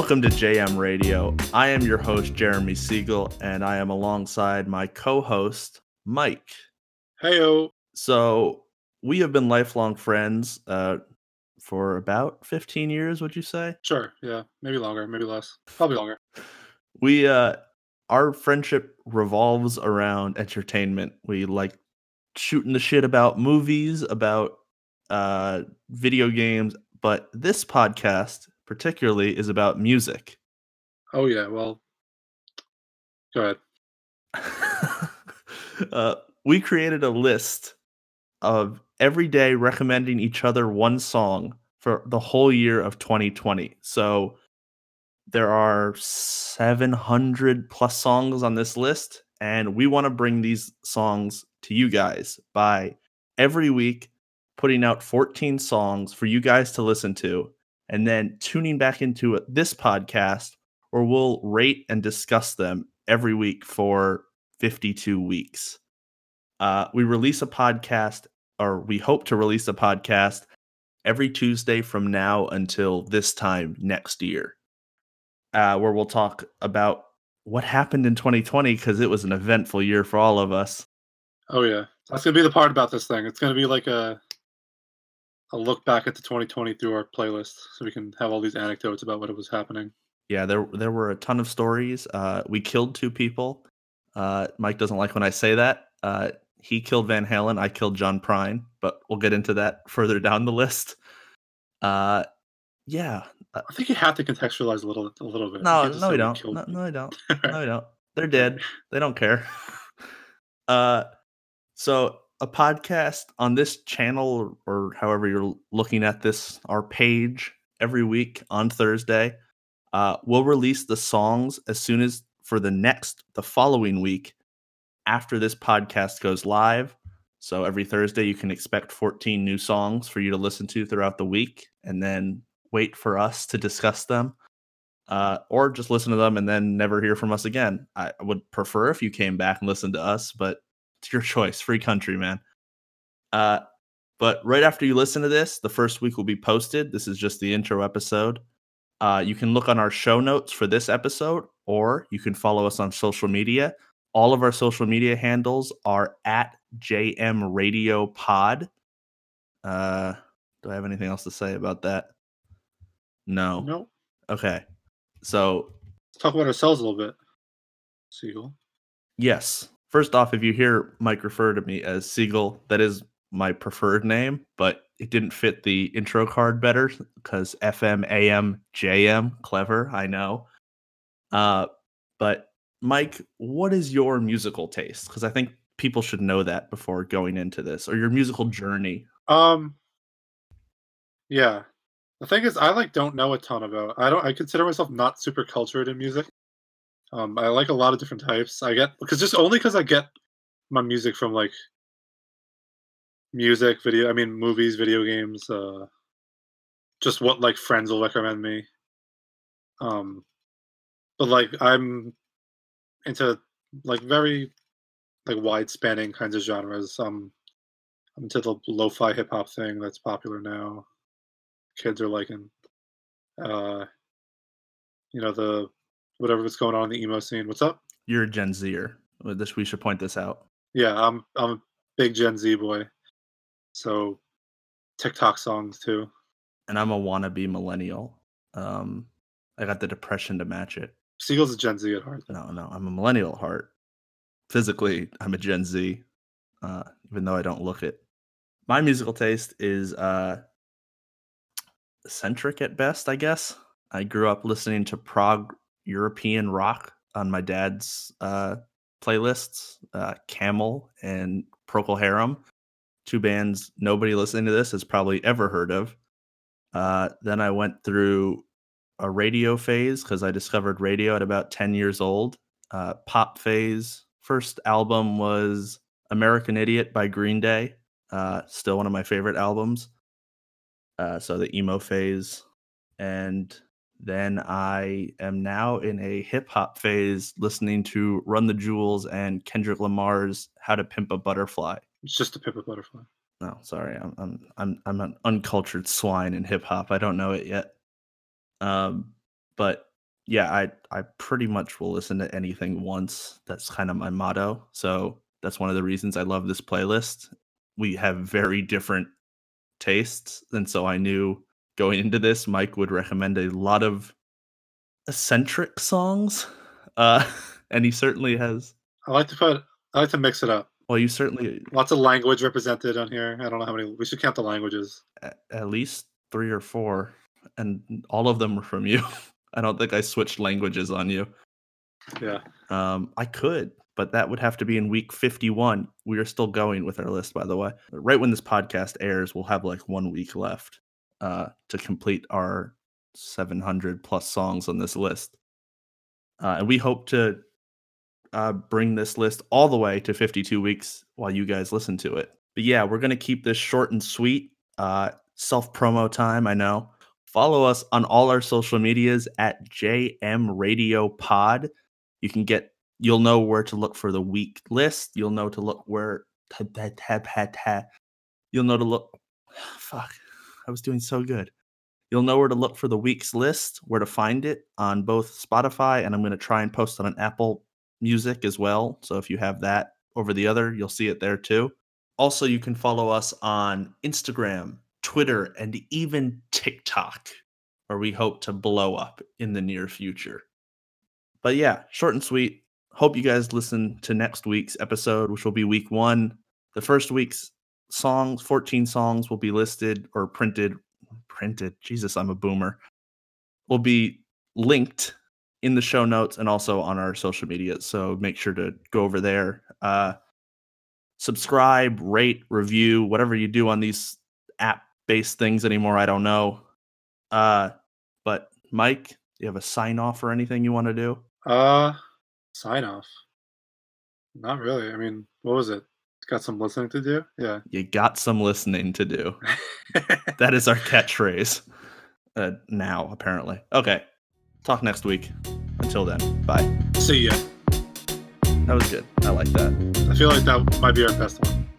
Welcome to JM Radio. I am your host, Jeremy Siegel, and I am alongside my co host, Mike. Heyo. So, we have been lifelong friends uh, for about 15 years, would you say? Sure. Yeah. Maybe longer, maybe less. Probably longer. We, uh, our friendship revolves around entertainment. We like shooting the shit about movies, about uh, video games, but this podcast particularly is about music. Oh yeah, well, go ahead. uh, we created a list of every day recommending each other one song for the whole year of 2020. So there are 700 plus songs on this list, and we want to bring these songs to you guys by every week putting out 14 songs for you guys to listen to and then tuning back into this podcast where we'll rate and discuss them every week for 52 weeks. Uh, we release a podcast, or we hope to release a podcast every Tuesday from now until this time next year, uh, where we'll talk about what happened in 2020 because it was an eventful year for all of us. Oh yeah, that's gonna be the part about this thing. It's gonna be like a a look back at the 2020 through our playlist, so we can have all these anecdotes about what it was happening. Yeah, there there were a ton of stories. Uh, we killed two people. Uh, Mike doesn't like when I say that. Uh, he killed Van Halen. I killed John Prine, but we'll get into that further down the list. Uh, yeah, I think you have to contextualize a little a little bit. No, no, we don't. No, no, we don't. no, we don't. They're dead. They don't care. uh, so a podcast on this channel or, however you're looking at this, our page every week on Thursday. Uh, we'll release the songs as soon as for the next, the following week after this podcast goes live. So every Thursday, you can expect 14 new songs for you to listen to throughout the week and then wait for us to discuss them. Uh, or just listen to them and then never hear from us again. I would prefer if you came back and listened to us, but it's your choice. Free country, man. Uh, but right after you listen to this, the first week will be posted. This is just the intro episode. Uh, you can look on our show notes for this episode, or you can follow us on social media. All of our social media handles are at JM Radio Pod. Uh, do I have anything else to say about that? No. No. Okay. So Let's talk about ourselves a little bit. Siegel. Yes. First off, if you hear Mike refer to me as Siegel, that is my preferred name, but it didn't fit the intro card better because FM, AM, JM, clever, I know. Uh, but Mike, what is your musical taste? Because I think people should know that before going into this, or your musical journey. Um, yeah. The thing is, I like don't know a ton about. I don't. I consider myself not super cultured in music. Um, I like a lot of different types. I get because just only because I get my music from like music, video. I mean, movies, video games. Uh, just what like friends will recommend me. Um, but like I'm into like very like wide spanning kinds of genres. Um, I'm into the lo-fi hip hop thing that's popular now. Kids are liking. Uh, you know the whatever was going on in the emo scene. What's up? You're a Gen Zer. This we should point this out. Yeah, I'm I'm a big Gen Z boy. So TikTok songs too. And I'm a wannabe millennial. Um, I got the depression to match it. Siegel's a Gen Z at heart. No, no, I'm a millennial at heart. Physically, I'm a Gen Z, uh, even though I don't look it. My musical taste is uh, centric at best, I guess. I grew up listening to prog European rock on my dad's uh, playlists, uh, Camel and Procol Harum two bands nobody listening to this has probably ever heard of. Uh, then I went through a radio phase because I discovered radio at about 10 years old. Uh, pop phase. First album was American Idiot by Green Day. Uh, still one of my favorite albums. Uh, so the emo phase. And then I am now in a hip hop phase listening to Run the Jewels and Kendrick Lamar's How to Pimp a Butterfly. It's just a paper butterfly. No, sorry, I'm I'm I'm I'm an uncultured swine in hip hop. I don't know it yet. Um, but yeah, I I pretty much will listen to anything once. That's kind of my motto. So that's one of the reasons I love this playlist. We have very different tastes, and so I knew going into this, Mike would recommend a lot of eccentric songs, uh, and he certainly has. I like to put. I like to mix it up. Well, you certainly Lots of language represented on here. I don't know how many. We should count the languages. at least three or four, and all of them were from you. I don't think I switched languages on you. Yeah. Um, I could, but that would have to be in week 51. We are still going with our list, by the way. Right when this podcast airs, we'll have like one week left uh, to complete our 700 plus songs on this list. Uh, and we hope to uh, bring this list all the way to 52 weeks while you guys listen to it. But yeah, we're going to keep this short and sweet. Uh, Self promo time, I know. Follow us on all our social medias at JM Radio Pod. You can get, you'll know where to look for the week list. You'll know to look where, you'll know to look, fuck, I was doing so good. You'll know where to look for the week's list, where to find it on both Spotify, and I'm going to try and post on an Apple Music as well. So if you have that over the other, you'll see it there too. Also, you can follow us on Instagram, Twitter, and even TikTok, where we hope to blow up in the near future. But yeah, short and sweet. Hope you guys listen to next week's episode, which will be week one. The first week's songs, 14 songs, will be listed or printed. Printed. Jesus, I'm a boomer. Will be linked in the show notes and also on our social media. So make sure to go over there. Uh, subscribe, rate, review, whatever you do on these app based things anymore. I don't know. Uh, but Mike, you have a sign off or anything you want to do? Uh, sign off. Not really. I mean, what was it? Got some listening to do. Yeah. You got some listening to do. that is our catchphrase uh, now, apparently. Okay. Talk next week. Until then, bye. See ya. That was good. I like that. I feel like that might be our best one.